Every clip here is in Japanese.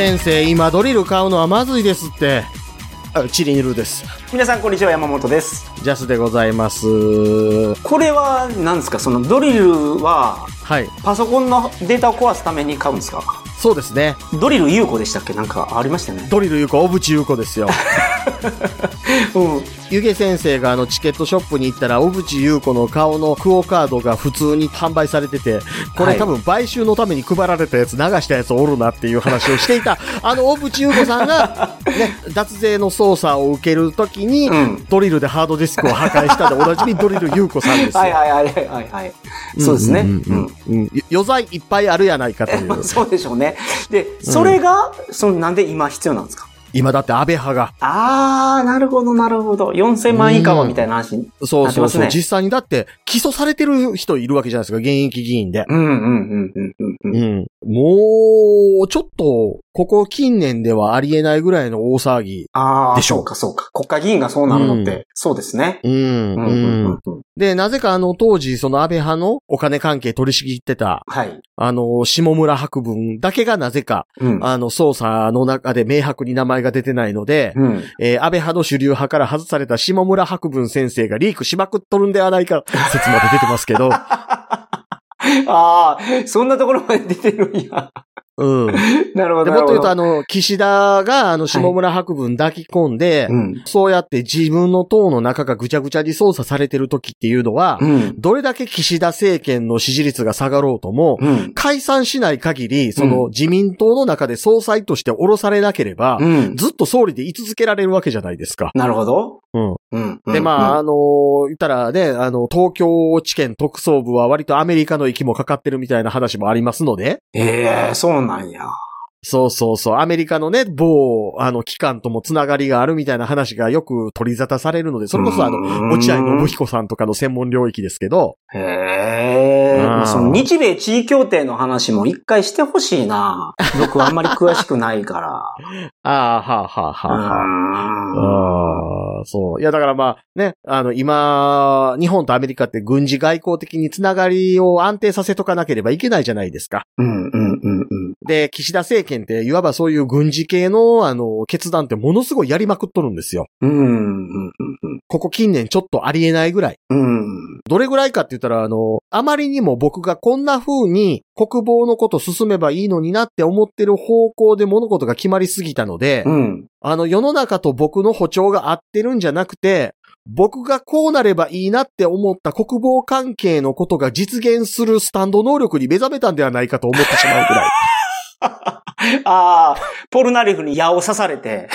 先生、今ドリル買うのはまずいですって。あチリニルです。皆さんこんにちは山本ですジャスでございます。これは何ですか？そのドリルははい。パソコンのデータを壊すために買うんですか？そうですね。ドリル有効でしたっけ？なんかありましたよねドリルゆうこ、小渕優子ですよ。うん湯気先生があのチケットショップに行ったら、小渕優子の顔のクオカードが普通に販売されてて、こはい。れ多分買収のために配られたやつ流したやつおるなっていう話をしていた、あの小渕優子さんが、ね、脱税の捜査を受けるときに、うん。ドリルでハードディスクを破壊したでおなじみドリル優子さんですよ。はいはいはいはいはい。そうですね。余罪いっぱいあるやないかといまあう。そうでしょうね。でそれがそのなんで今必要なんですか？今だって安倍派が。あーなるほどなるほど4000万以下はみたいな話にそうそうそう。実際にだって起訴されてる人いるわけじゃないですか、現役議員で。うんうんうんうんうんうんうん。もう、ちょっと、ここ近年ではありえないぐらいの大騒ぎ。ああ、でしょうそうかそうか。国会議員がそうなるのって、うそうですね。うん、ううんうんうんん。で、なぜかあの当時、その安倍派のお金関係取り仕切ってた、はい。あの、下村博文だけがなぜか、うん。あの、捜査の中で明白に名前が出てないので、うん。えー安倍派の主流派から外された下村博文先生がリークしまくっとるんではないか、説まで出てますけど、ああ、そんなところまで出てるんや。うん。なるほど。で、もっと言うと、なあの、岸田が、あの、下村博文抱き込んで、うん。そうやって自分の党の中がぐちゃぐちゃに操作されてる時っていうのは、うん。どれだけ岸田政権の支持率が下がろうとも、うん。解散しない限り、その自民党の中で総裁として降ろされなければ、うん。ずっと総理で居続けられるわけじゃないですか。なるほど。うん。うん。で、まあ、あ、あのー言ったらね、あの、東京地検特捜部は割とアメリカの息もかかってるみたいな話もありますので、ええそうなんや。そうそうそう。アメリカのね、某、あの、機関ともつながりがあるみたいな話がよく取り沙汰されるので、それこそあの、うん落合信彦さんとかの専門領域ですけど、へえうん。その日米地位協定の話も一回してほしいな。僕あんまり詳しくないから。ああ、はあ、はあ、はあ、そう。いや、だからまあ、ね、あの、今、日本とアメリカって軍事外交的につながりを安定させとかなければいけないじゃないですか。うんうんうんうん。で、岸田政権って、いわばそういう軍事系の、あの、決断ってものすごいやりまくっとるんですよ。うんうんここ近年ちょっとありえないぐらい。うんうん。どれぐらいかって言ったら、あの、あまりにも僕がこんな風に国防のこと進めばいいのになって思ってる方向で物事が決まりすぎたので、うん。あの、世の中と僕の歩調が合ってるんじゃなくて、僕がこうなればいいなって思った国防関係のことが実現するスタンド能力に目覚めたんではないかと思ってしまうぐらい。ああ、ポルナリフに矢を刺されて、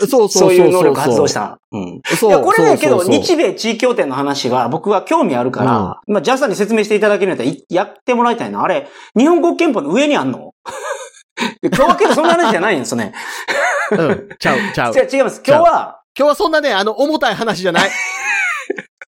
そうそうそうそう。そういう能力発動した。うん。そう。いや、これね、けど、日米地位協定の話は僕は興味あるから、まあ、ジャスさんに説明していただけるんだったらいやってもらいたいな。あれ、日本国憲法の上にあんの？今日はけどそんな話じゃないんですよね。うん。ちゃう、ちゃう、違います。今日は、今日はそんなね、あの、重たい話じゃない。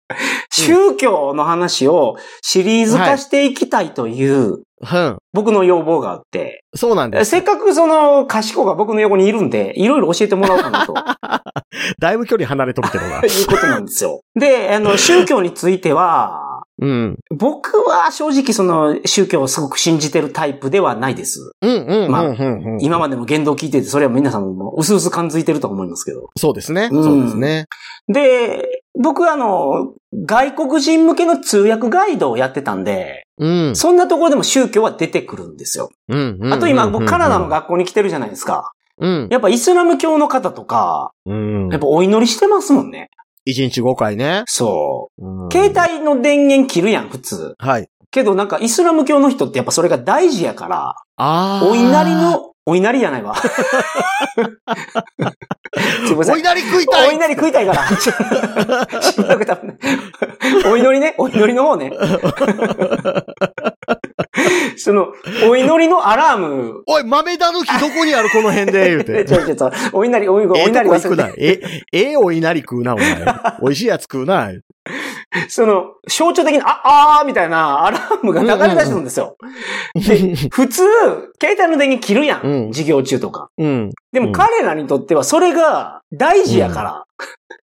宗教の話をシリーズ化していきたいという、うん。僕の要望があって、そうなんです。せっかくその、賢が僕の横にいるんで、いろいろ教えてもらおうかなと。だいぶ距離離れとるけどな。いうことなんですよ。で、あの、宗教については、うん。僕は正直その宗教をすごく信じてるタイプではないです。うん、うん、うん、まあ。今までの言動を聞いてて、それは皆さんも薄々感づいてると思いますけど。そうですね。うんそうですね。で、僕はあの、外国人向けの通訳ガイドをやってたんで、うん。そんなところでも宗教は出てくるんですよ。あと今、僕カナダのが、学校に来てるじゃないですか。うん。やっぱイスラム教の方とか、うんやっ。ぱお祈りしてますもんね。一日5回ね。そう。うん携帯の電源切るやん、普通。はい。けどなんかイスラム教の人ってやっぱそれが大事やから。お祈り。の、お祈りじゃないわ。お祈り食いたいお祈り食いたいから。しばらく食べない。お祈りね、お祈りの方ね。その、お祈りのアラーム、おい、豆だぬきどこにあるこの辺で、言うえ、て。ちょ、ちょ、ちょ、お祈り、お祈り、おええ祈りとこ行くな忘れ。て。え、ええお稲荷食うな、お前。美味しいやつ食うな。その、象徴的に、あ、あーみたいなアラームが流れ出してるんですよ。で、普通、携帯の電源切るやん。うん授業中とか。うん。でも彼らにとってはそれが大事やから、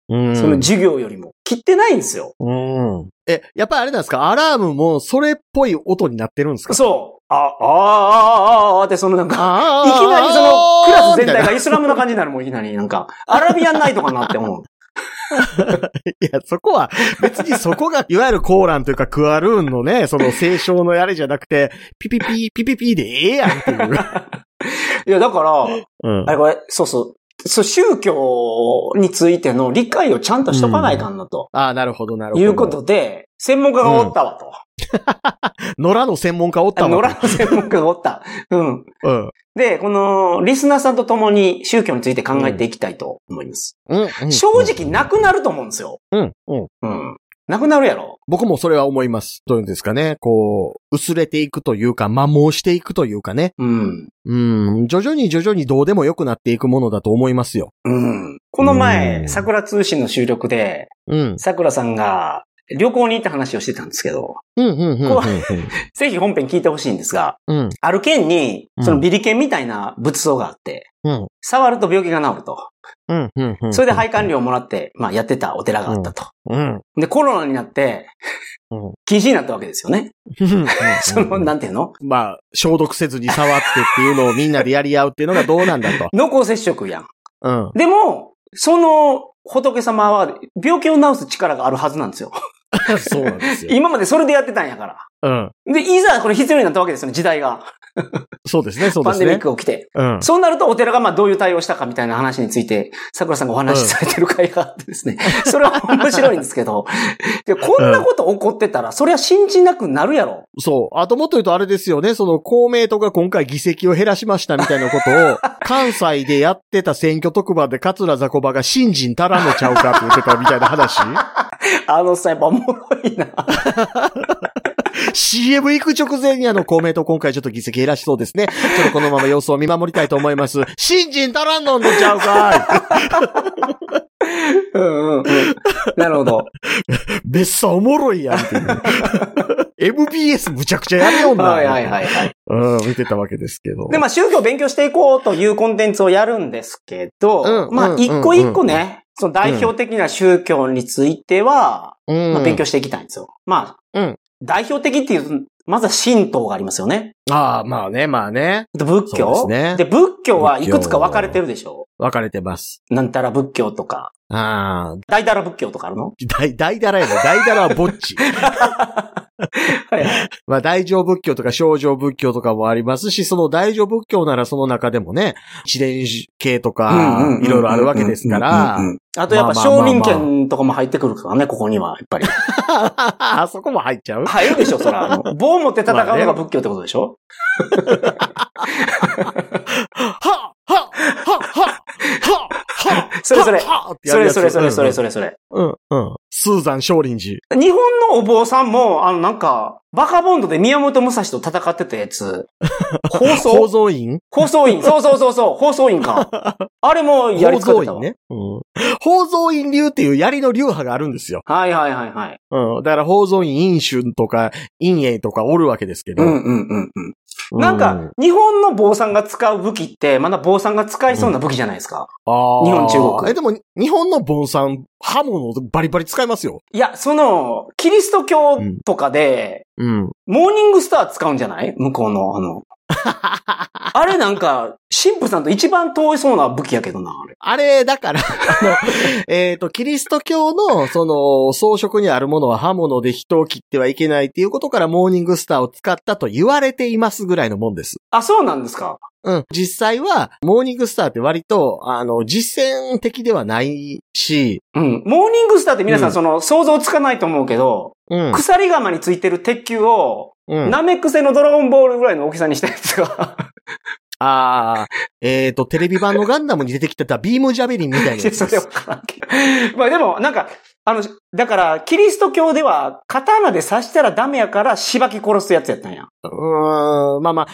うん。その授業よりも。切ってないんですよ。うん。え、やっぱりあれなんですか？アラームもそれっぽい音になってるんですか？そあ、ああ、ああ、ああってそのなんか、あいきなりそのクラス全体がイスラムな感じになるもん、いきなり。なんか、アラビアンナイトかなって思う。いや、そこは、別にそこが、いわゆるコーランというか、クアルーンのね、その清少のやれじゃなくて、ピピピ、ピピピでええやんっていう。いや、だから、うんあ。れこれ、そうそう。そう、宗教についての理解をちゃんとしとかないかんなと。ああ、なるほど、なるほど。いうことで、専門家がおったわと。野良の専門家おったあわ。野良の専門家がおった。うん。うん。で、この、リスナーさんと共に宗教について考えていきたいと思います。うん。うん正直なくなると思うんですよ。うん。うん。うん。なくなるやろ？僕もそれは思います。どういうんですかね。こう、薄れていくというか、摩耗していくというかね。うん。うん。徐々に徐々にどうでも良くなっていくものだと思いますよ。うん。このう前、ん桜通信の収録で、うん。桜さんが旅行に行った話をしてたんですけど、うん、うん、うん。こ ぜひ本編聞いてほしいんですが、うん。ある県に、うんそのビリケンみたいな仏像があって、うん。触ると病気が治ると。うん、うん、うん。それで配管料をもらって、まあやってたお寺があったと。うん。で、コロナになって、うん。禁止になったわけですよね。うん。その、なんていうの？まあ、消毒せずに触ってっていうのをみんなでやり合うっていうのがどうなんだと。濃厚接触やん。うん。でも、その仏様は病気を治す力があるはずなんですよ。そうなんですよ。今までそれでやってたんやから。うん。で、いざこれ必要になったわけですよね、時代が。そうですね、そうですねパンデミッ。クが起きて。うん。そうなるとお寺がまあどういう対応したかみたいな話について、桜さんがお話しされてる会があってですね。それは面白いんですけど、でこんなこと起こってたら、それは信じなくなるやろ。そう。あともっと言うとあれですよね、その公明党が今回議席を減らしましたみたいなことを、関西でやってた選挙特番で桂雑魚場が信心足らんのちゃうかって言ってたみたいな話？あのさ、やっぱおもろいな。?CM 行く直前にあの公明党今回ちょっと議席減らしそうですね。ちょっとこのまま様子を見守りたいと思います。信心足らんのんのちゃうか うんうんうん。なるほど。いめっさおもろいやんっていう。MBS むちゃくちゃやるような。はいはいはいはい。うん、見てたわけですけど。で、まあ宗教を勉強していこうというコンテンツをやるんですけど、まあうんうん一個一個ね、その代表的な宗教については、うん、まあ、勉強していきたいんですよ。まあ、うん代表的っていうと、まずは神道がありますよね。ああ、まあね、まあね。で仏教？ですねで、仏教はいくつか分かれてるでしょ？分かれてます。なんたら仏教とか、ああ、大だら仏教とかあるの？大、大だらやね。大だらはぼっち。はいはい。まあ、大乗仏教とか小乗仏教とかもありますし、その大乗仏教ならその中でもね、一連系とか、いろいろあるわけですから。あとやっぱまあまあまあまあ承認権とかも入ってくるからね、ここには。やっぱり。あそこも入っちゃう？入るでしょ、そら。あ の棒を持って戦うのが仏教ってことでしょ？ははははははそれそれはってやそるやつれそれそれそれそれそれ。うん、うん。スーザン少林寺。日本のお坊さんも、あのなんか、バカボンドで宮本武蔵と戦ってたやつ。放構送造院放送員。そうそうそうそう。放送員か。あれもやり構使ってたわ。造院ね。うん。宝蔵院流っていう槍の流派があるんですよ。はいはいはいはい。うん。だから宝蔵院陰春とか陰影とかおるわけですけど。うんうんうんうん。うなんか、日本の坊さんが使う武器って、まだ坊さんが使いそうな武器じゃないですか。あー日本中国え、でも、日本の盆さん、刃物バリバリ使いますよ。いや、その、キリスト教とかで、うん。モーニングスター使うんじゃない？向こうの、あの。あれなんか、神父さんと一番遠いそうな武器やけどな、あれ。あれ、だから、あの、えっ、と、キリスト教の、その、装飾にあるものは刃物で人を切ってはいけないっていうことから、モーニングスターを使ったと言われていますぐらいのもんです。あ、そうなんですか。うん。実際は、モーニングスターって割と、あの、実践的ではないし、うん。モーニングスターって皆さん、うんその、想像つかないと思うけど、うん。鎖釜についてる鉄球を、うん、ナメック星のドラゴンボールぐらいの大きさにしたやつが、ああ、えっ、と、テレビ版のガンダムに出てきてたビームジャベリンみたいなやつそれわからんけど。まあでも、なんか、あの、だから、キリスト教では、刀で刺したらダメやから、しばき殺すやつやったんや。うーん、まあまあ、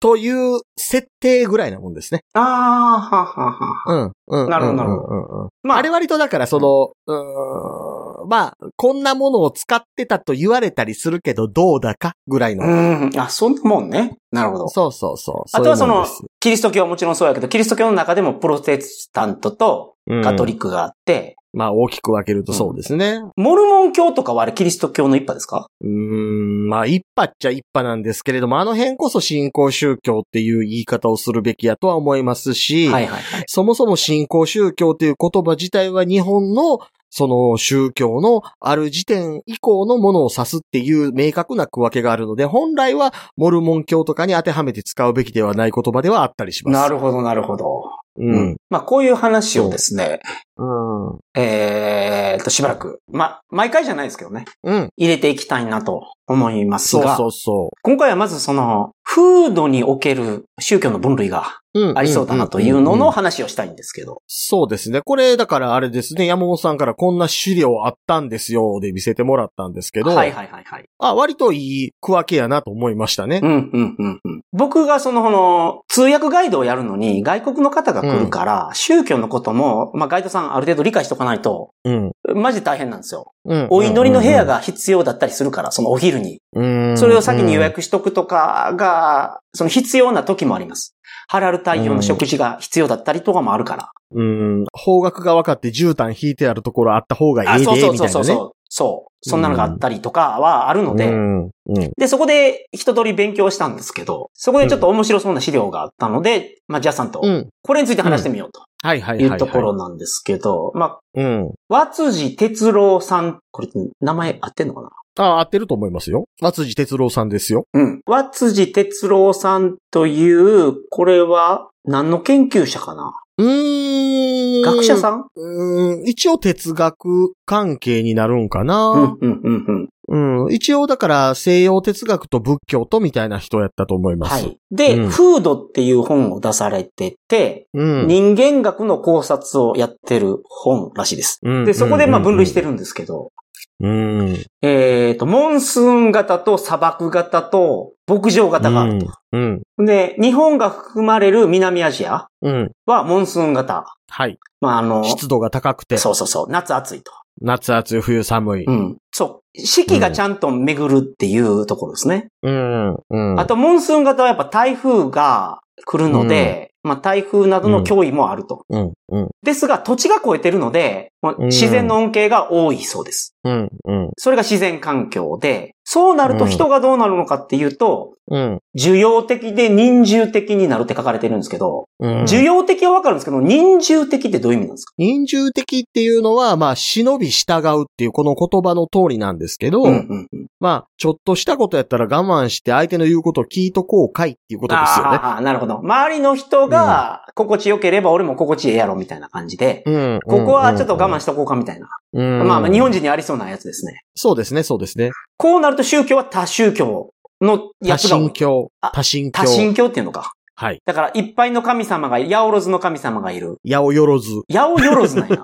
という設定ぐらいなもんですね。あー、ははは。うん、うん。なるほどなるほど。うんうんまあれ割とだから、その、うーん、まあ、こんなものを使ってたと言われたりするけど、どうだかぐらいの。うん。あ、そんなもんね。なるほど。そうそうそう。あとはそのキリスト教はもちろんそうやけど、キリスト教の中でもプロテスタントとうんカトリックがあって、まあ大きく分けるとそうですね。モルモン教とかはあれキリスト教の一派ですか？うーん、まあ一派っちゃ一派なんですけれども、あの辺こそ信仰宗教っていう言い方をするべきやとは思いますし、はいはいはい。そもそも信仰宗教という言葉自体は日本のその宗教のある時点以降のものを指すっていう明確な区分けがあるので、本来はモルモン教とかに当てはめて使うべきではない言葉ではあったりします。なるほどなるほど。うん。まあこういう話をですね、うん。えーっと、しばらく、ま、毎回じゃないですけどね、うん。入れていきたいなと思いますそうが、そうそ今回はまずその、風土における宗教の分類がう。うんありそうだなというのんんんの話をしたいんですけど。そうですね。これ、だからあれですね、山本さんからこんな資料あったんですよ、で見せてもらったんですけど、はいはいはいはい。あ、割といい区分けやなと思いましたねう。んうんうんうん。僕がその、この、通訳ガイドをやるのに、外国の方が来るから、宗教のことも、まあガイドさんある程度理解しとかないと、うん。マジ大変なんですよ。うん。お祈りの部屋が必要だったりするから、そのお昼に。うん、それを先に予約しとくとかが、その必要な時もあります。ハラル対応の食事が必要だったりとかもあるから。うん。方角が分かって絨毯引いてあるところあった方がいいあ、で、みたいうなね。そそうそう。そう。そんなのがあったりとかはあるので、うん。うん。で、そこで一通り勉強したんですけど、そこでちょっと面白そうな資料があったので、まあ、ジャスさんとう、ん。これについて話してみようとはいはいはい、はい。いうところなんですけど、まあ、うん。和辻哲郎さん、これ名前合ってんのかな？あ、合ってると思いますよ。松地哲郎さんですよ。うん。和辻哲郎さんという、これは何の研究者かな？うーん。学者さん？うん。一応哲学関係になるんかうん、な。うん、うん、うん。うん。一応だから西洋哲学と仏教とみたいな人やったと思います。はい。で、うん風土っていう本を出されてて、うん。人間学の考察をやってる本らしいです。うんで、そこでまあ分類してる。るんですけど、うん。えっ、と、モンスーン型と砂漠型と牧場型があると。うん。で、日本が含まれる南アジアうん。はモンスーン型。はい。まあ、あの、湿度が高くて、そうそうそう、夏暑いと。夏暑い冬寒い。うん。そう。四季がちゃんと巡るっていうところですね。うん。うん。あと、モンスーン型はやっぱ台風が来るので、まあ台風などの脅威もあると。うん。うん。ですが、土地が超えてるので、自然の恩恵が多いそうです。うん。うん。それが自然環境で、そうなると人がどうなるのかっていうと、うん。需要的で人獣的になるって書かれてるんですけど、うん。需要的はわかるんですけど、人獣的ってどういう意味なんですか？人獣的っていうのは、まあ、忍び従うっていうこの言葉の通りなんですけど、うんうんうん。まあ、ちょっとしたことやったら我慢して相手の言うことを聞いとこうかいっていうことですよね。ああ、なるほど。周りの人が心地よければ俺も心地ええやろみたいな感じで、うん。ここはちょっと我慢しとこうかみたいな。うん。まあまあ日本人にありそうなやつですね。そうですね、そうですね。こうなると宗教は多宗教のや多つが多い神教あ。多神教。多神教っていうのか。はい。だから、いっぱいの神様が、八百万の神様がいる。八百万。八百万なんや。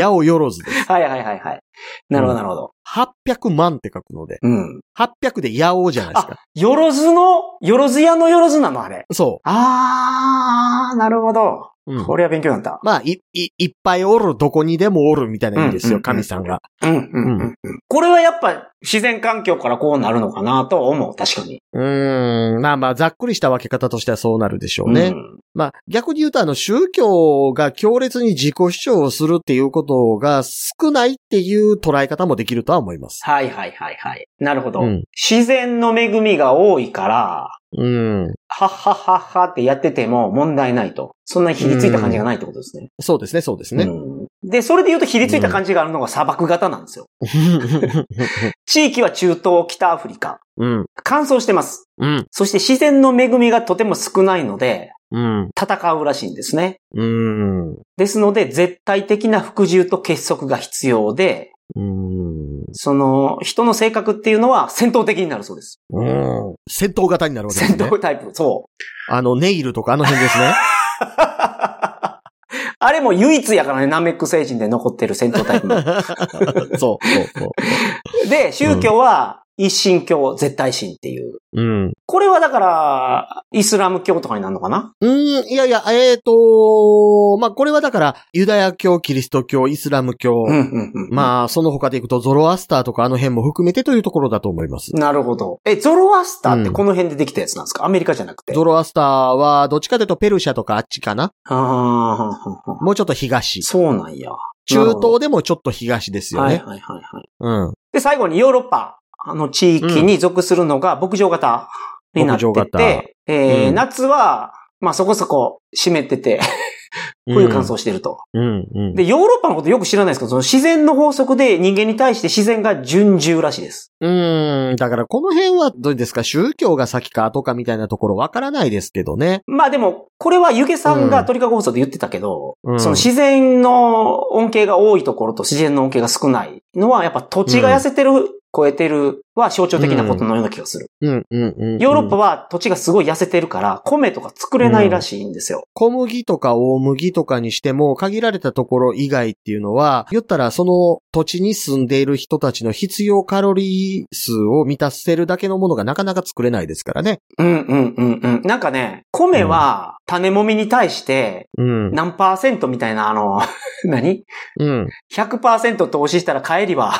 八百万です。はいはいはいはい。なるほどなるほど。800万って書くので。うん。800で八百じゃないですか。よろずの、よろず屋のよろずなのあれ。そあー、なるほど。う。うん。これは勉強になった。まあ、い、い、いっぱいおる、どこにでもおるみたいな意味ですよ、うんうんうん神さんが。うんうんうんうん。これはやっぱ自然環境からこうなるのかなとは思う。確かに。うーん。まあまあ、ざっくりした分け方としてはそうなるでしょうね。んまあ、逆に言うと、あの、宗教が強烈に自己主張をするっていうことが少ないっていう捉え方もできるとは思います。はいはいはいはい。なるほど。うん自然の恵みが多いから、うん。はっはっはっはってやってても問題ないと。そんなにひりついた感じがないってことですね。そうですね、そうですね。うんで、それで言うとひりついた感じがあるのが砂漠型なんですよ。地域は中東、北アフリカ。うん。乾燥してます。うん。そして自然の恵みがとても少ないので、うん。戦うらしいんですね。うん。ですので、絶対的な服従と結束が必要で、うん。その、人の性格っていうのは戦闘的になるそうです。うん。戦闘型になるわけです戦ね。闘タイプ、そう。あの、ネイルとかあの辺ですね。あれも唯一やからね、ナメック星人で残ってる戦闘タイプの。そう、そう、そう。で、宗教は一神教絶対神っていう。うん。これはだから、イスラム教とかになるのかな？うん、いやいや、えっ、と、まあ、これはだから、ユダヤ教、キリスト教、イスラム教、うんうんうん。まあ、その他でいくと、ゾロアスターとかあの辺も含めてというところだと思います。なるほど。え、ゾロアスターってこの辺でできたやつなんですか、アメリカじゃなくて。ゾロアスターは、どっちかというとペルシャとかあっちかなああ、もうちょっと東。そうなんや。中東でもちょっと東ですよね。はいはいはいはい。うん。で、最後にヨーロッパの地域に属するのが牧場型になってて、えーうん夏は、まあそこそこ湿ってて、冬乾燥してると。うん、うん。で、ヨーロッパのことよく知らないですけど、その自然の法則で人間に対して自然が順従らしいです。うーん。だからこの辺はどうですか？宗教が先か後かみたいなところわからないですけどね。まあでも、これは湯気さんが鳥かご放送で言ってたけど、うんその自然の恩恵が多いところと自然の恩恵が少ないのは、やっぱ土地が痩せてる、超えてるは象徴的なことのような気がする。うん、うん、うん。ヨーロッパは土地がすごい痩せてるから、米とか作れないらしいんですよ。小麦とか大麦とかにしても、限られたところ以外っていうのは、言ったらその土地に住んでいる人たちの必要カロリー数を満たせるだけのものがなかなか作れないですからね。うんうんうんうん。なんかね、米は種もみに対してうん。何？パーセントみたいな、あの、何うん。100%投資したら帰りは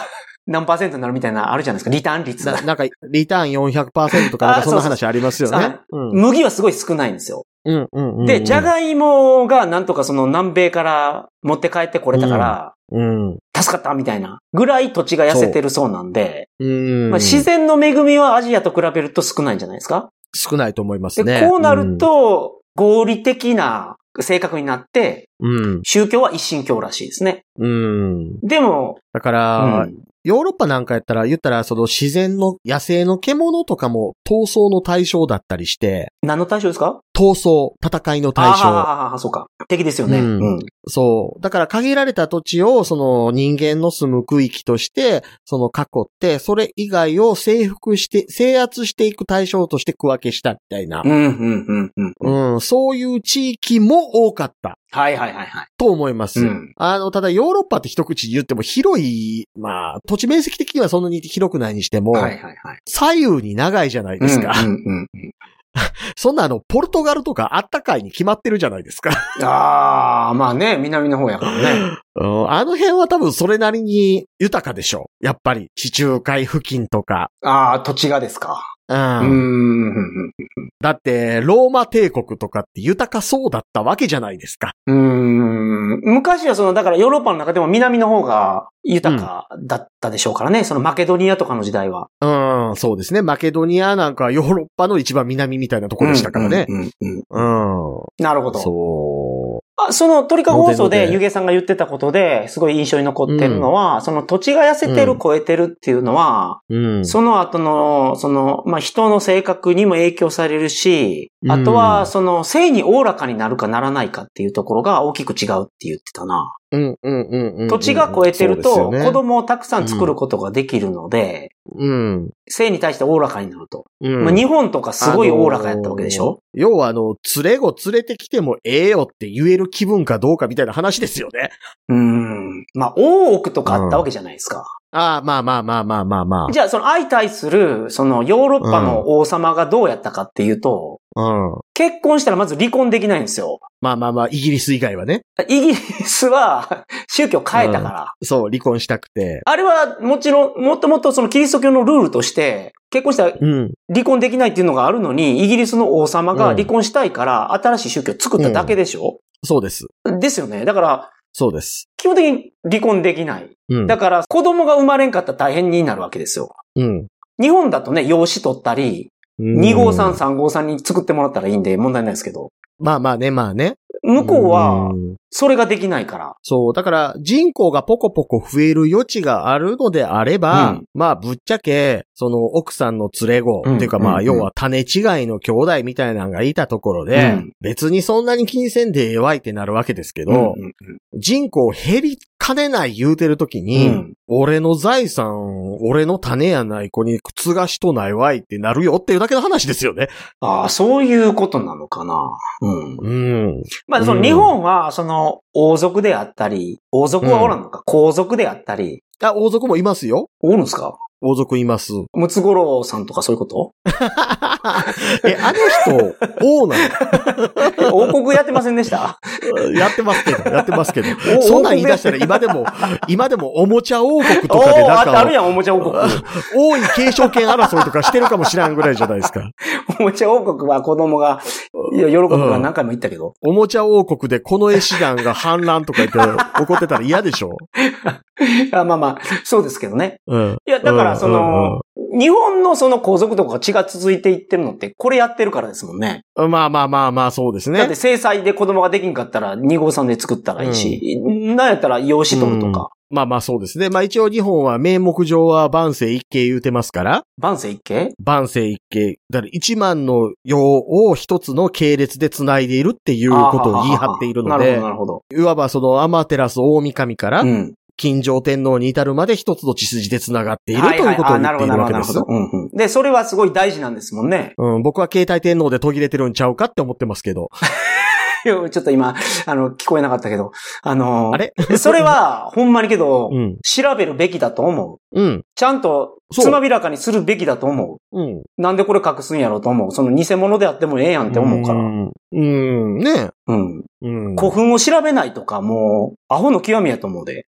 何パーセントになるみたいな、あるじゃないですか、リターン率。ななんか、リターン400%とか、なんかそんな話ありますよね。うん。麦はすごい少ないんですよ。うん、うん、うん。で、じゃがいもがなんとかその南米から持って帰ってこれたから、うん。助かったみたいなぐらい土地が痩せてるそうなんで、うん。まあ、自然の恵みはアジアと比べると少ないんじゃないですか？少ないと思いますで、ね。こうなると、合理的な性格になって、うん、宗教は一神教らしいですね。うん。うん。でも、だかうら、んヨーロッパなんかやったら、言ったら、その自然の野生の獣とかも闘争の対象だったりして、何の対象ですか？闘争、戦いの対象。ああ、そうか。敵ですよね。ううんん。そう。だから限られた土地を、その人間の住む区域として、その囲って、それ以外を征服して、制圧していく対象として区分けしたみたいなう。ん、うん、うん、うん。うん、そういう地域も多かった。はいはいはいはい。と思います。うんあの、ただヨーロッパって一口に言っても広い、まあ、土地面積的にはそんなに広くないにしても、はいはいはい。左右に長いじゃないですか。うん、うん、うん。そんなあの、ポルトガルとかあったかいに決まってるじゃないですか。ああ、まあね、南の方やからね。うんあの辺は多分それなりに豊かでしょう。やっぱり、地中海付近とか。ああ、土地がですか。うんうーん。だって、ローマ帝国とかって豊かそうだったわけじゃないですか。うーん。昔はその、だからヨーロッパの中でも南の方が豊かだったでしょうからね。そのマケドニアとかの時代は。うん、そうですね。マケドニアなんかはヨーロッパの一番南みたいなところでしたからね。うんうんうんうん。なるほど。そあその鳥かご放送でゆげさんが言ってたことで、すごい印象に残ってるのは、その土地が痩せてる、うん超えてるっていうのは、う。うん。その後の、その、まあ、人の性格にも影響されるし、うんあとは、その、性におおらかになるかならないかっていうところが大きく違うって言ってたな。うん、うん、うんうん。土地が超えてると、子供をたくさん作ることができるので、うん。性に対しておおらかになると。うん。まあ、日本とかすごいおおらかやったわけでしょ、要はあの、連れ子連れてきてもええよって言える気分かどうかみたいな話ですよね。うーん。まあ、大奥とかあったわけじゃないですか。ああ、まあまあまあまあまあまじゃあ、その相対する、そのヨーロッパの王様がどうやったかっていうと、あ。うん。結婚したらまず離婚できないんですよ。まあまあまあ、イギリス以外はね。イギリスは宗教変えたから。そう、離婚したくて。あれはもちろん、もっともっとそのキリスト教のルールとして、結婚したらうん。離婚できないっていうのがあるのに、イギリスの王様が離婚したいから、新しい宗教を作っただけでしょ、そうです。ですよね。だから、そうです。基本的に離婚できない。うん。だから、子供が生まれんかったら大変になるわけですよ。うん。日本だとね、養子取ったり、2号さん、3号さんに作ってもらったらいいんで問題ないですけど、まあまあね、まあね。向こうはう、ん。それができないから。そう。だから、人口がポコポコ増える余地があるのであれば、うん。まあ、ぶっちゃけ、その奥さんの連れ子、うん。っていうかまあ、うん。要は種違いの兄弟みたいなのがいたところで、うん。別にそんなに気にせんでええわいってなるわけですけど、うんうんうん。人口減り金ない言うてる時に、うん俺の財産、俺の種やない子に継がしとないわいってなるよっていうだけの話ですよね。ああ、そういうことなのかな。うん。うん。まあ、その日本は、その、王族であったり、王族はおらんのか、皇族であったり、あ、王族もいますよ。おるんすか？王族います。ムツゴロウさんとかそういうこと？え、あの人、王な 王国やってませんでした？のやってますけど、やってますけど。おそんなん言い出したら今でも、今でもおもちゃ王国とおかでーなんか、あるやん、おもちゃ王国。王位継承権争いとかしてるかもしらんぐらいじゃないですか。おもちゃ王国は子供が、いや、喜ぶから何回も言ったけど。おもちゃ王国でこの絵師団が反乱とか言って怒ってたら嫌でしょ？あまあまあ、そうですけどね。うん。いや、だからそうんうんの、日本のその皇族とかが血が続いていってるのって、これやってるからですもんね。まあまあまあまあ、そうですねだって。制裁で子供ができんかったら2号さんで作ったらいいし、なんやったら養子取るとか、まあまあそうですね。まあ一応日本は名目上は万世一系言うてますから、万世一系？万世一系。だから一万の世を一つの系列で繋いでいるっていうことを言い張っているのでなるほど、、なるほど。いわばそのアマテラス大神からう、ん。金城天皇に至るまで一つの血筋で繋がっているとはいうことを言っているわけです。で、それはすごい大事なんですもんね。うん、僕は携帯天皇で途切れてるんちゃうかって思ってますけど。ちょっと今、あの、聞こえなかったけど、あのーあれ？それは、ほんまにけど、うん。調べるべきだと思う。うん。ちゃんと、つまびらかにするべきだと思うん。う。なんでこれ隠すんやろうと思う。その偽物であってもええやんって思うから。ん。うん。ねうん。うん。古墳を調べないとか、もう、アホの極みやと思うで。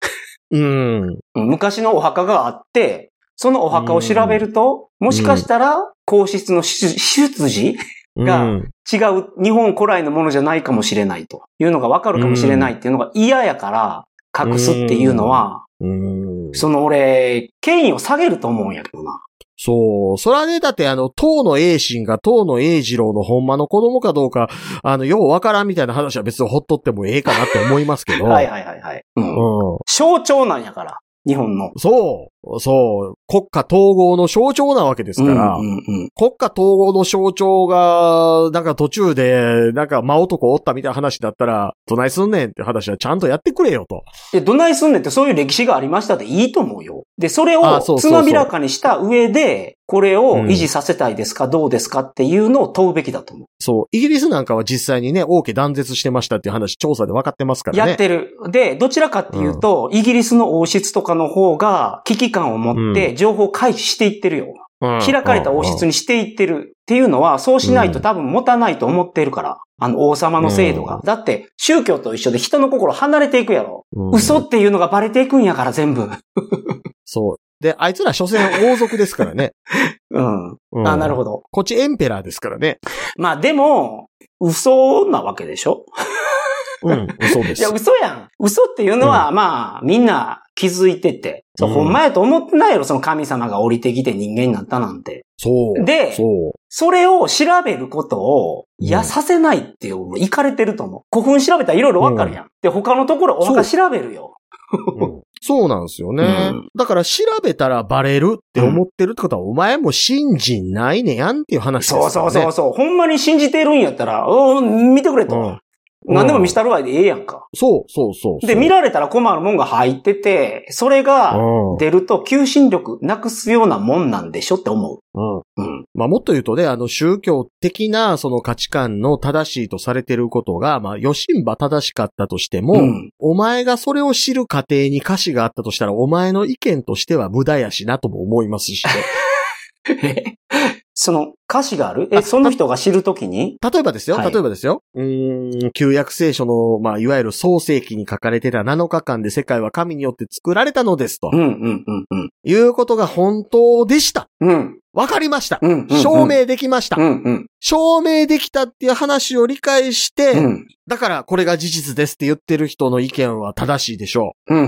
うん。うん昔のお墓があって、そのお墓を調べると、もしかしたら、皇室の出出自がうん違う日本古来のものじゃないかもしれないというのがわかるかもしれないっていうのが嫌やから隠すっていうのは、うん。その俺、権威を下げると思うんやけどな。そう。それはね、だってあの、当の栄心が当の栄次郎のほんまの子供かどうか、あの、ようわからんみたいな話は別にほっとってもええかなって思いますけど。はいはいはいはい。うん。うん。象徴なんやから、日本の。そう。そう。国家統合の象徴なわけですから、うんうんうん。国家統合の象徴が、なんか途中で、なんか真男おったみたいな話だったら、どないすんねんって話はちゃんとやってくれよと。え、どないすんねんってそういう歴史がありましたっていいと思うよ。で、それをつまびらかにした上で、これを維持させたいですか、どうですかっていうのを問うべきだと思う。そう。イギリスなんかは実際にね、王家断絶してましたっていう話、調査で分かってますからね。やってる。で、どちらかっていうと、イギリスの王室とかの方が危機感を持って情報開示していってるよ。うん開かれた王室にしていってるっていうのは、そうしないと多分持たないと思ってるから。あの王様の制度が。うんだって、宗教と一緒で人の心離れていくやろ。うん嘘っていうのがバレていくんやから、全部。そう。で、あいつら所詮王族ですからね。うん。うんあ、なるほど。こっちエンペラーですからね。まあでも、嘘なわけでしょ？うん、そうですいや、。嘘やん。嘘っていうのは、まあ、みんな気づいてて。そう、うんほんまやと思ってないやろ、その神様が降りてきて人間になったなんて。そう。でそう。それを調べることを、いや、うんさせないっていう、いかれてると思う。古墳調べたらいろいろわかるやん。で、他のところお墓調べるよ。うんそうなんですよね。うんだから調べたらバレるって思ってるってことは、お前も信心ないねやんっていう話ですよね。そうそうそうそう。ほんまに信じてるんやったら、うん、見てくれと。うん何でも見したるわいでええやんか。そうそうそう。で、見られたら困るもんが入ってて、それがうん出ると求心力なくすようなもんなんでしょって思うんう。うん。まあ、もっと言うとね、あの、宗教的なその価値観の正しいとされてることが、まあ、余震ば正しかったとしても、うんお前がそれを知る過程に歌詞があったとしたら、お前の意見としては無駄やしなとも思いますしね。その歌詞がある？え、あその人が知るときに？例えばですよ、はい例えばですよ。うーん、旧約聖書の、まあ、いわゆる創世記に書かれてた7日間で世界は神によって作られたのですとう。んうんうんうん。いうことが本当でした。うん。わかりました。うん。うん証。明できました。うんうん。証明できたっていう話を理解して、うん。だからこれが事実ですって言ってる人の意見は正しいでしょう。うん。う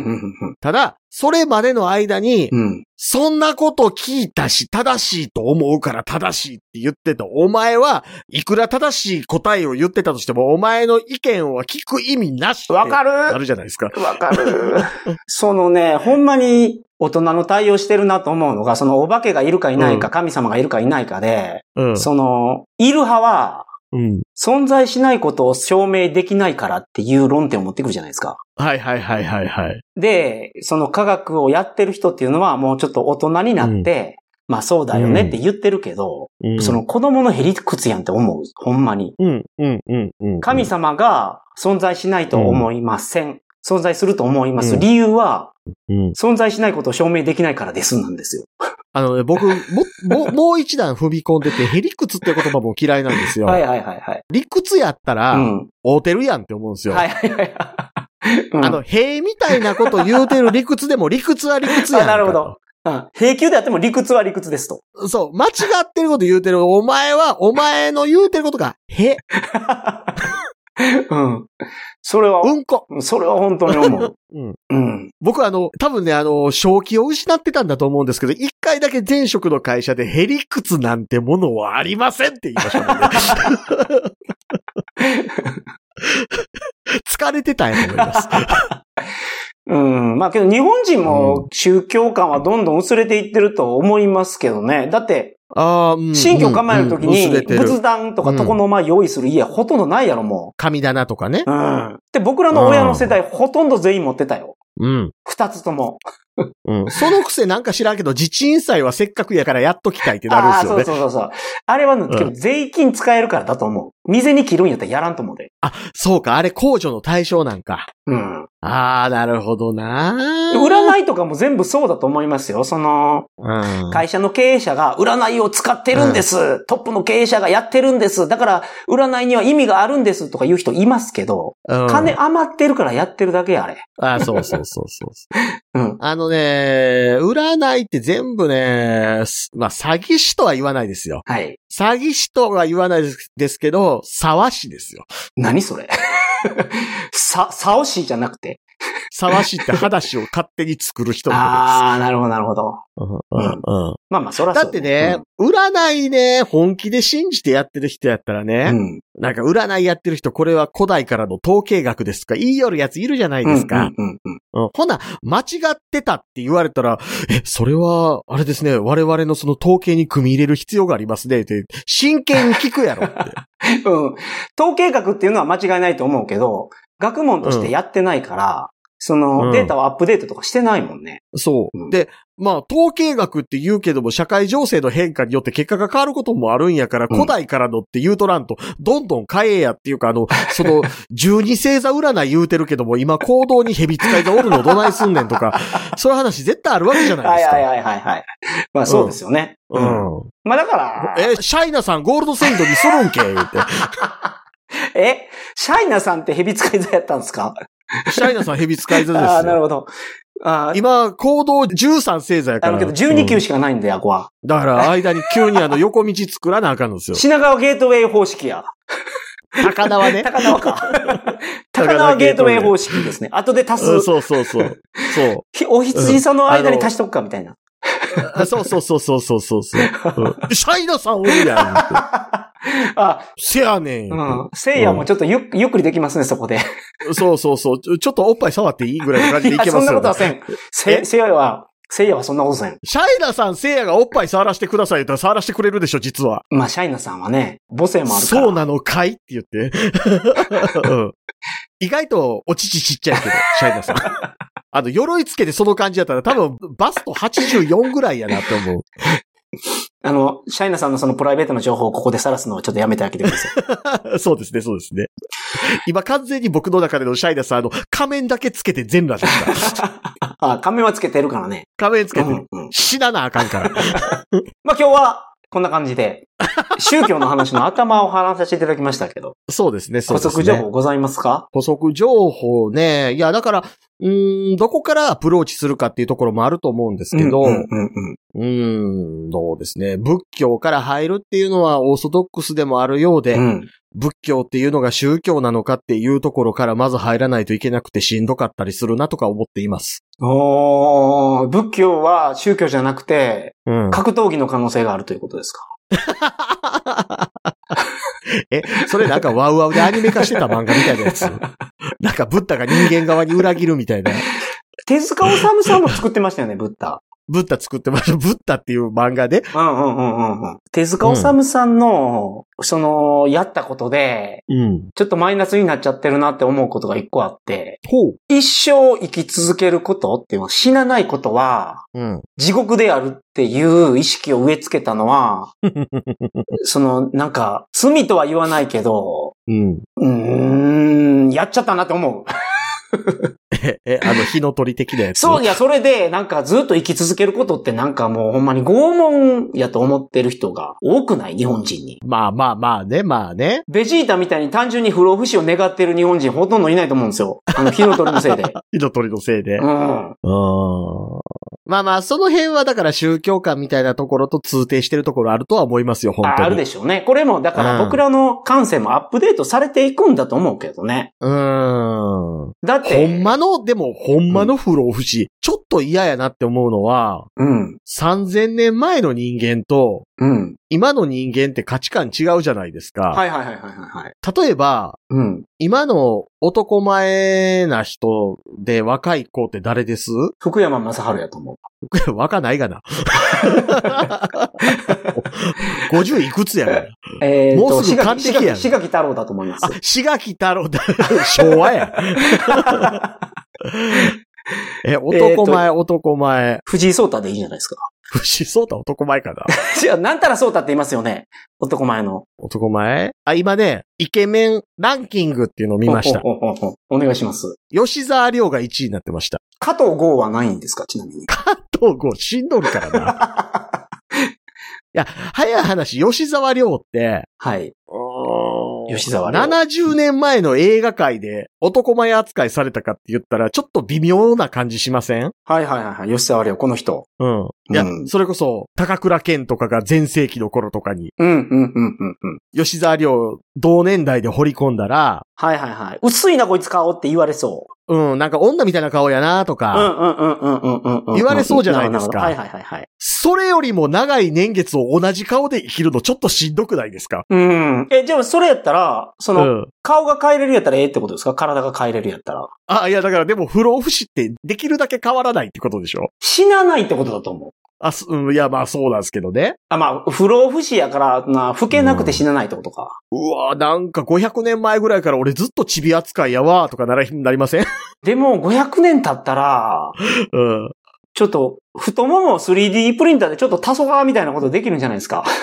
ん。ただ、それまでの間に、うん。そんなこと聞いたし、正しいと思うから正しいって言ってた。お前はいくら正しい答えを言ってたとしても、お前の意見は聞く意味なしわかるあるじゃないですか。わかる。そのね、ほんまに大人の対応してるなと思うのが、そのお化けがいるかいないか、うん神様がいるかいないかで、うん。その、いる派は、うん。存在しないことを証明できないからっていう論点を持ってくるじゃないですか。はいはいはいはいはい。で、その科学をやってる人っていうのはもうちょっと大人になって、まあそうだよねって言ってるけど、うんその、子供のへりくつやんって思う。ほんまに。うん、うん、うん、うん。神様が存在しないと思いません。存在すると思います。うん理由は、うん。存在しないことを証明できないからですなんですよ。あのね、僕、も、も、もう一段踏み込んでて、へりくつって言葉も嫌いなんですよ。はいはいはいはい。理屈やったら、うん。合うてるやんって思うんですよ。はいはいはい。うんあの、へみたいなこと言うてる理屈でも理屈は理屈やん なるほど。うん。平球であっても理屈は理屈ですと。そう、間違ってること言うてる。お前は、お前の言うてることが、へ、うん。それは、うんこ。それは本当に思う。うん。うん。僕はあの、多分ね、あの、正気を失ってたんだと思うんですけど、一回だけ前職の会社でヘリクツなんてものはありませんって言いましたもんね。疲れてたんやと思います。うん。まあけど日本人も宗教観はどんどん薄れていってると思いますけどね。だって、ああ、うん。新居構えるときうんに仏壇とか床の間用意する家ほとんどないやろ、も神棚とかね。う。うん。で、僕らの親の世代ほとんど全員持ってたよ。うん。二つとも。うん。そのくせなんか知らんけど、自治祭はせっかくやからやっときたいってなるんですよね。そうそうそうそう。あれはね、んけど税金使えるからだと思う。店に切るんやったらやらんと思うで。そうか、あれ控除の対象なんか。うん。ああ、なるほどな占いとかも全部そうだと思いますよ。その、うん。会社の経営者が占いを使ってるんです。トップの経営者がやってるんです。だから、占いには意味があるんですとか言う人いますけど、うん金余ってるからやってるだけや、あれ。あそうそうそうそうそう。うん。あのね、占いって全部ね、すまあ、詐欺師とは言わないですよ。はい。詐欺師とは言わないですですけど、沢師ですよ。何それさ、サオシーじゃなくて。沢師って話を勝手に作る人のこあー、なるほど、なるほど。うんうんうんまあまあ、そらそうだってね、占いね、本気で信じてやってる人やったらうね、ん。なんか占いやってる人、これは古代からの統計学ですとか言いよるやついるじゃないですか。うんうんうんうんほな、間違ってたって言われたら、え、それは、あれですね、我々のその統計に組み入れる必要がありますね、って、真剣に聞くやろって。うん。うん。統計学っていうのは間違いないと思うけど、学問としてやってないから、その、うんデータをアップデートとかしてないもんね。そうう。んで、まあ、統計学って言うけども、社会情勢の変化によって結果が変わることもあるんやから、うん古代からのって言うとらんと、どんどん変えやっていうか、あの、その、十二星座占い言うてるけども、今行動に蛇使いがおるのどないすんねんとか、そういう話絶対あるわけじゃないですか。はいはいはいはいはい。まあそうですよね。う。ん。まあだから、え、シャイナさんゴールドセンドにするんけ言って。え、シャイナさんって蛇使い座やったんですか？シャイナさん蛇使い座ですああ、なるよ。ほど。あー今、行動13星座やから。あのけど12うん球しかないんだよ、ここは。だから、間に急にあの、横道作らなあかんのですよ。品川ゲートウェイ方式や。高輪ね。高輪か。高輪ゲートウェイ方式ですね。後で足す。うんそうそうそう。そう。ひお羊さんの間に足しとくかみたいな。あそうそうそうそうそうそうそう、うんシャイナさんおるやん。あ、せやねん。うん。せいやもちょっとゆゆっくりできますね、そこで。そうそうそうちょ。っとおっぱい触っていいぐらいの感じでいけいや、そんなますよ、ね。ことはせん。せ、せいやは、せいやはそんなことせん。シャイナさん、せいやがおっぱい触らせてください言ったら触らせてくれるでしょ、実は。まあ、シャイナさんはね、母性もあるから。そうなのかいって言って。うん意外とお乳ちっちゃいけど、シャイナさん。あの、鎧つけてその感じやったら多分バスト84ぐらいやなって思う。あの、シャイナさんのそのプライベートの情報をここで晒すのをちょっとやめてあげてください。そうですね、そうですね。今完全に僕の中でのシャイナさん、あの、仮面だけつけて全裸でした。あ、仮面はつけてるからね。仮面つけてうんうん死ななあかんから。まあ今日は、こんな感じで、宗教の話の頭を話させていただきましたけど、そうですね、そう補ですね。足情報ございますか？補足情報ね。いや、だから、うーん、どこからアプローチするかっていうところもあると思うんですけど、うんうんうんうーん、どうですね。仏教から入るっていうのはオーソドックスでもあるようで、うん。うん。仏教っていうのが宗教なのかっていうところからまず入らないといけなくてしんどかったりするなとか思っています。おー、仏教は宗教じゃなくて、うん。格闘技の可能性があるということですか？え、それなんかワウワウでアニメ化してた漫画みたいなやつ？なんかブッダが人間側に裏切るみたいな。手塚治虫さんも作ってましたよね、ブッダ。ブッダ作ってました。ブッダっていう漫画で。うんうんうんうんうん。手塚治虫さんの、その、やったことで、うん。ちょっとマイナスになっちゃってるなって思うことが一個あって、ほう。一生生き続けることっていうのは死なないことは、うん。地獄であるっていう意識を植え付けたのは、その、なんか、罪とは言わないけど、うん。うーん、やっちゃったなって思う。え、え、あの、火の鳥的なやつ？そう、いや、それで、なんかずっと生き続けることってなんかもうほんまに拷問やと思ってる人が多くない？日本人に。まあまあまあね、まあね。ベジータみたいに単純に不老不死を願ってる日本人ほとんどいないと思うんですよ。あの、火の鳥のせいで。火の鳥のせいで。うん。うん。まあまあ、その辺はだから宗教観みたいなところと通底してるところあるとは思いますよ、本当に。ああるでしょうね。これも、だからうん僕らの感性もアップデートされていくんだと思うけどね。うーん。だって、ほんまの、でも、ほんまの不老不死。ちょっと嫌やなって思うのは、うん。3000年前の人間と、うん。今の人間って価値観違うじゃないですか。はいはいはいはいはいはい。例えば、うん。今の男前な人で若い子って誰です？福山雅治やと思う。若ないがな。50いくつやから。えーと、もうすぐ還暦やん志垣太郎だと思いますあ。、志垣太郎だ。昭和や。え、男前、男前。藤井聡太でいいじゃないですか？藤井聡太男前かな？じゃあ、なんたら聡太って言いますよね。男前の。男前？あ、今ね、イケメンランキングっていうのを見ました。ほうほうほうほうお願いします。吉沢亮が1位になってました。加藤剛はないんですか？ちなみに。東郷死んどるからな。いや、早い話、吉沢亮って、はい。吉沢亮70年前の映画界で男前扱いされたかって言ったら、ちょっと微妙な感じしません？はいはいはいはい。吉沢亮、この人。うん。いや、うんそれこそ、高倉健とかが前世紀の頃とかに、うん、うん、うん、うん、うん。吉沢亮同年代で掘り込んだら、はいはいはい。薄いなこいつ顔って言われそうん、なんか女みたいな顔やなとう。うか。言われそうじゃないですかはいはいはいはい。それよりも長い年月を同じ顔で生きるのちょっとしんどくないですか？うん。え、じゃあそれやったら、そうの、ん。顔が変えれるやったらええってことですか？体が変えれるやったら。あ、いや、だからでも不老不死ってできるだけ変わらないってことでしょ？死なないってことだと思う。あ、すうん、いや、まあそうなんですけどね。あ、まあ、不老不死やから、な、老けなくて死なないってことか。うわなんか500年前ぐらいから俺ずっとチビ扱いやわとかなら、なりません？でも、500年経ったら、うん。ちょっと、太ももを 3D プリンターでちょっと黄昏みたいなことできるんじゃないですか。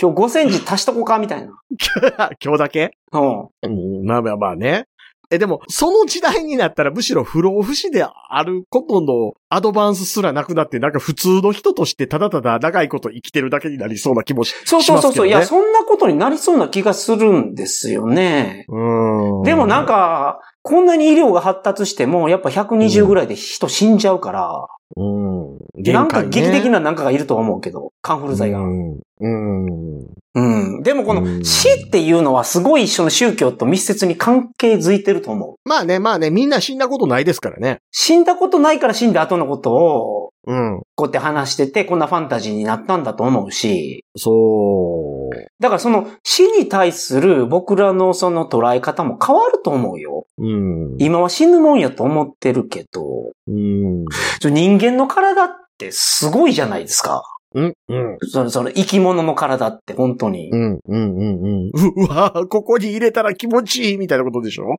今日5センチ足しとこうかみたいな。今日だけ？うん。うん、まあまあまあね。え、でも、その時代になったらむしろ不老不死であることのアドバンスすらなくなって、なんか普通の人としてただただ長いこと生きてるだけになりそうな気もしそうそうそうそう。いや、そんなことになりそうな気がするんですよね。けどねうん。でもなん、か、こんなに医療が発達しても、やっぱ120ぐらいで人死んじゃうから、うん。なんか劇的なななんかがいると思うけど、カンフル剤が。うん。うん。うん。でもこうんの死っていうのはすごい一緒の宗教と密接に関係づいてると思う。まあね、まあね、みんな死んだことないですからね。死んだことないから死んだ後のことを、うん。こうやって話してて、こんなファンタジーになったんだと思うし、そう。だからその死に対する僕らのその捉え方も変わると思うよ。うん。今は死ぬもんやと思ってるけど、うん。人間の体ってすごいじゃないですか。うん。うん。その、その生き物の体って本当にう。ん。うん。うん。うん。うわここに入れたら気持ちいいみたいなことでしょ？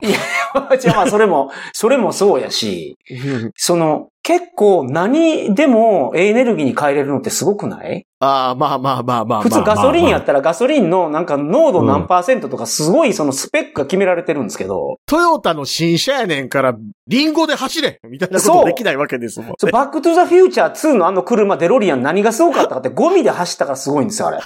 じゃあまあそれも、それもそうやし、その、結構何でもエネルギーに変えれるのってすごくない？ああ、まあまあまあまあ。普通ガソリンやっったらガソリンのなんか濃度何パーセントとかすごいそのスペックが決められてるんですけど、トヨタの新車やねんから、リンゴで走れみたいなことできないわけですもん。そうバックトゥザフューチャー2のあの車デロリアン何がすごかったかってゴミで走ったからすごいんですよ、あれ。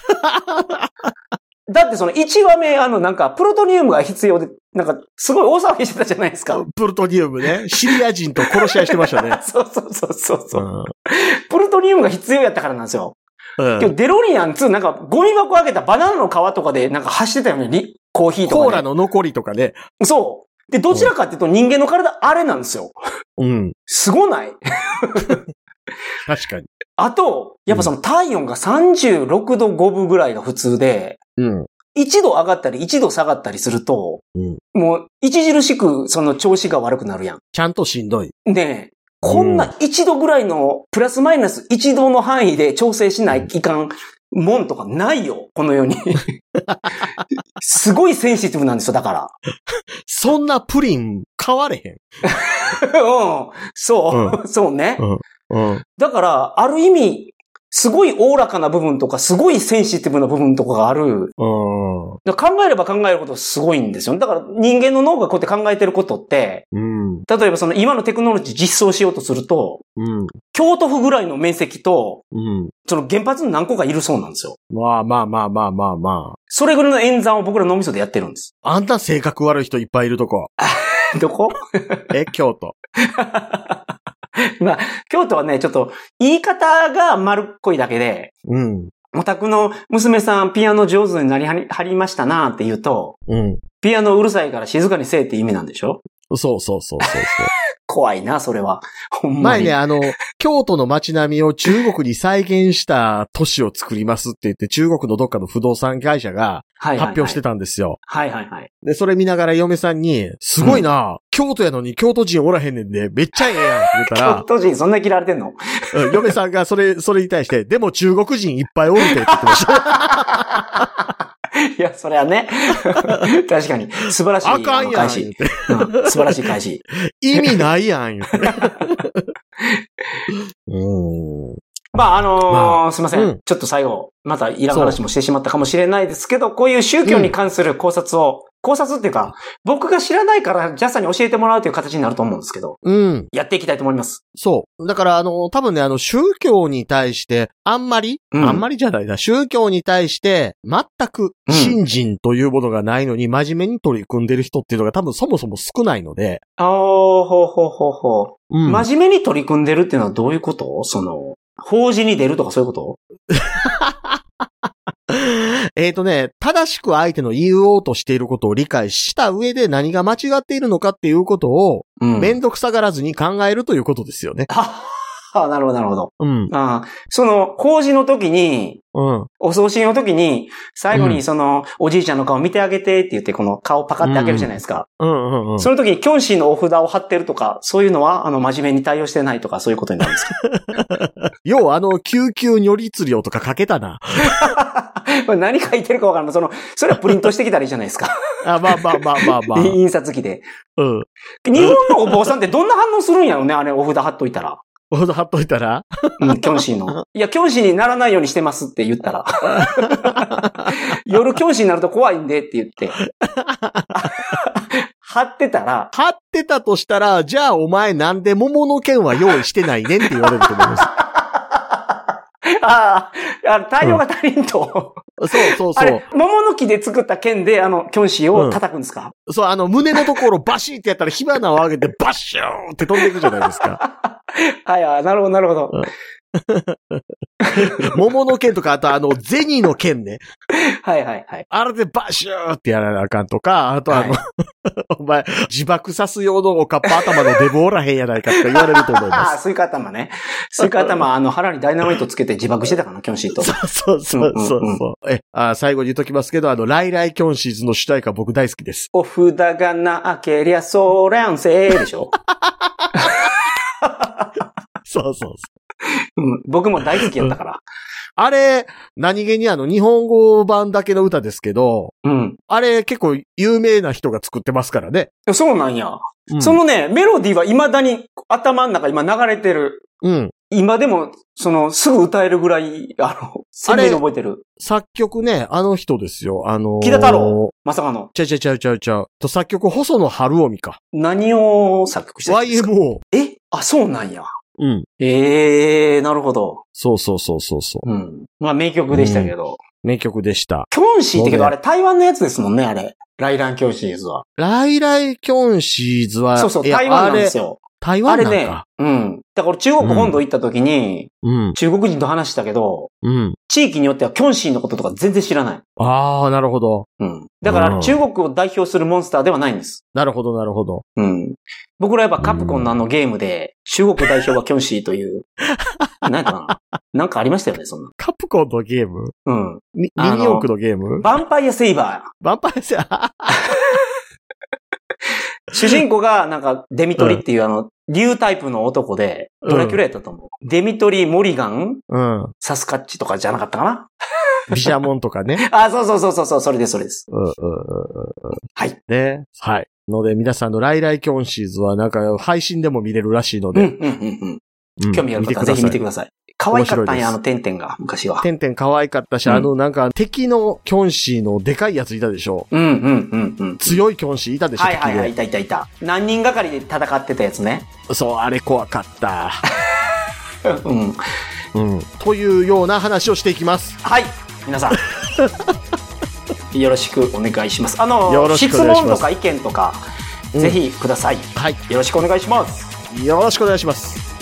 だってその1話目あのなんかプロトニウムが必要で、なんかすごい大騒ぎしてたじゃないですか。プルトニウムね。シリア人と殺し合いしてましたね。そうそうそうそうそう、うんプルトニウムが必要やったからなんですよ。うん今日デロリアン2なんかゴミ箱開けたバナナの皮とかでなんか走ってたよね。リコーヒーとか、ね。コーラの残りとかね。そう。で、どちらかっていうと人間の体あれなんですよ。うん。すごない？確かに。あと、やっぱその体温が36度5分ぐらいが普通で、うん。1度上がったり1度下がったりすると、うんもう著しくその調子が悪くなるやん。ちゃんとしんどい。で、こんな1度ぐらいの、プラスマイナス1度の範囲で調整しないいかんもんとかないよ、この世に。すごいセンシティブなんですよ、だから。そんなプリン買われへん。うん。そう、そうね。うん。だから、ある意味、すごいおおらかな部分とか、すごいセンシティブな部分とかがある。うん。考えれば考えるほどすごいんですよ。だから人間の脳がこうやって考えてることって、うん。例えばその今のテクノロジー実装しようとすると、うん。京都府ぐらいの面積と、うん。その原発に何個かいるそうなんですよ。まあまあまあまあまあまそれぐらいの演算を僕ら脳みそでやってるんです。あ。あんた性格悪い人いっぱいいるとこ。どこ？え、京都。まあ、京都はね、ちょっと言い方が丸っこいだけで、うん。お宅の娘さんピアノ上手になりはりましたなって言うと、うん。ピアノうるさいから静かにせえって意味なんでしょ？そうそうそうそうそう。怖いな、それは。ほんまに。前ね、あの、京都の街並みを中国に再現した都市を作りますって言って、中国のどっかの不動産会社がはいはいはい発表してたんですよ。はいはいはい。で、それ見ながら嫁さんに、すごいな、京都やのに京都人おらへんねんで、めっちゃええやんって言った京ら、都人そんな嫌われてんの？うん嫁さんがそれ、それに対して、でも中国人いっぱいおるてって言ってました。いや、それはね。確かに。素晴らしい。あかんやんうん素晴らしい返し。意味ないやん。まあ、あのーまあすいません,、うんちょっと最後、またいらん話もしてしまったかもしれないですけど、こういう宗教に関する考察を、考察っていうか、僕が知らないからジャスさんに教えてもらうという形になると思うんですけど、うん。やっていきたいと思います。そう。だから、あの、多分ね、あの、宗教に対して、あんまり、うんあんまりじゃないな、宗教に対して、全く、うん信心というものがないのに、真面目に取り組んでる人っていうのが多分そもそも少ないので、あー、ほうほうほうほう。うん。真面目に取り組んでるっていうのはどういうこと？その、法事に出るとかそういうこと？えっとね、正しく相手の言おうとしていることを理解した上で何が間違っているのかっていうことを、うん。めんどくさがらずに考えるということですよね。はあ、なるほど、なるほど。うん。ああその、法事の時に、うん。お葬式の時に、最後うんにその、おじいちゃんの顔見てあげてって言って、この顔パカって開けるじゃないですか。うんうんうん。その時にキョンシーのお札を貼ってるとか、そういうのは、あの、真面目に対応してないとか、そういうことになるんですか？要はあの、救急如律令とかかけたな。これ何書いてるかわからん。その、それはプリントしてきたらいいじゃないですか。あ、まあまあまあまあまあ。印刷機で。うん。日本のお坊さんってどんな反応するんやろね、あれ、お札貼っといたら。ほど貼っといたら？うん、キョンシーの。いや、キョンシーにならないようにしてますって言ったら。夜キョンシーになると怖いんでって言って。貼ってたら、貼ってたとしたら、じゃあお前なんで桃の剣は用意してないねんって言われると思います。ああ、あ対応が足りんと。そうそうそあれう。、桃の木で作った剣で、あの、キョンシーを叩くんですか、そう、あの、胸のところバシーってやったら火花を上げてバッシューって飛んでいくじゃないですか。はいはい、なるほど、なるほど。桃の剣とか、あとあの、銭の剣ね。はいはいはい。あれでバッシューってやらなあかんとか、あとあの、は お前、自爆さす用のおかっぱ頭のデブおらへんやないかとか言われると思いまああ、スイカ頭ね。スイカ頭、あの、腹にダイナマイトつけて自爆してたかな、キョンシーと。す。そうそうそううんうんそう。え、あ最後に言っときますけど、あの、ライライキョンシーズの主題歌僕大好きです。お札がなけりゃ通りゃんせーでしょ そうそうそう。うん、僕も大好きやったから。あれ、何気にあの、日本語版だけの歌ですけど、うん。あれ結構有名な人が作ってますからね。そうなんや。うんそのね、メロディーは未だに頭の中今流れてる。うん。今でも、その、すぐ歌えるぐらい、あの、鮮明に覚えてる。作曲ね、あの人ですよ。あのー、木田太郎まさかの。ちゃうちゃうちゃうちゃうちゃう。と、作曲、細野晴臣か。何を作曲してたんですか？YMO。え？あ、そうなんや。うん。ええー、なるほど。そうそうそうそうそう。うん。まあ名曲でしたけど。名曲でした。キョンシーってけど、あれ台湾のやつですもんね、あれ。ライランキョンシーズは。ライライキョンシーズは、そうそう、台湾なんですよ。台あれね湾なんか。、うん。だから中国本土行った時に、うん。中国人と話したけど、うん。地域によってはキョンシーのこととか全然知らない。ああ、なるほど。うん。だから中国を代表するモンスターではないんです。なるほど、なるほど。うん。僕らやっぱカプコンのあのゲームで、中国代表はキョンシーという、なんかな、なんかありましたよね、そんな。カプコンのゲーム？うん。ミニ四駆のゲーム？ヴァンパイアセイババンパイアセ、あー。主人公が、なんか、デミトリっていうあの、竜タイプの男で、ドラキュラやったと思う。デミトリ、モリガン、うん。サスカッチとかじゃなかったかな？ビシャモンとかね。あ、そうそうそうそうそう、それです、それです。うんうんうんはい。ね。はい。ので、皆さんのライライキョンシーズはなんか配信でも見れるらしいのうん、で、うん、うん、うん。うん興味ある方はぜひ見てくだださい。可愛かったんや、あの、点々が、昔は。さい。てんてん可愛かったし、うんあの、なんか敵のキョンシーのでかいやついたでしょ？うん、うん、うん、うん。強いキョンシーいたでしょ、はいはいはい、い敵たいたいた。何人がかりで戦ってたやつね。でそう、あれ怖かった。うん。うん。というような話をしていきます。はい。皆さん。よろしくお願いします。あの、よろしく質問とか意見とか、うんぜひください。はい。よろしくお願いします。よろしくお願いします。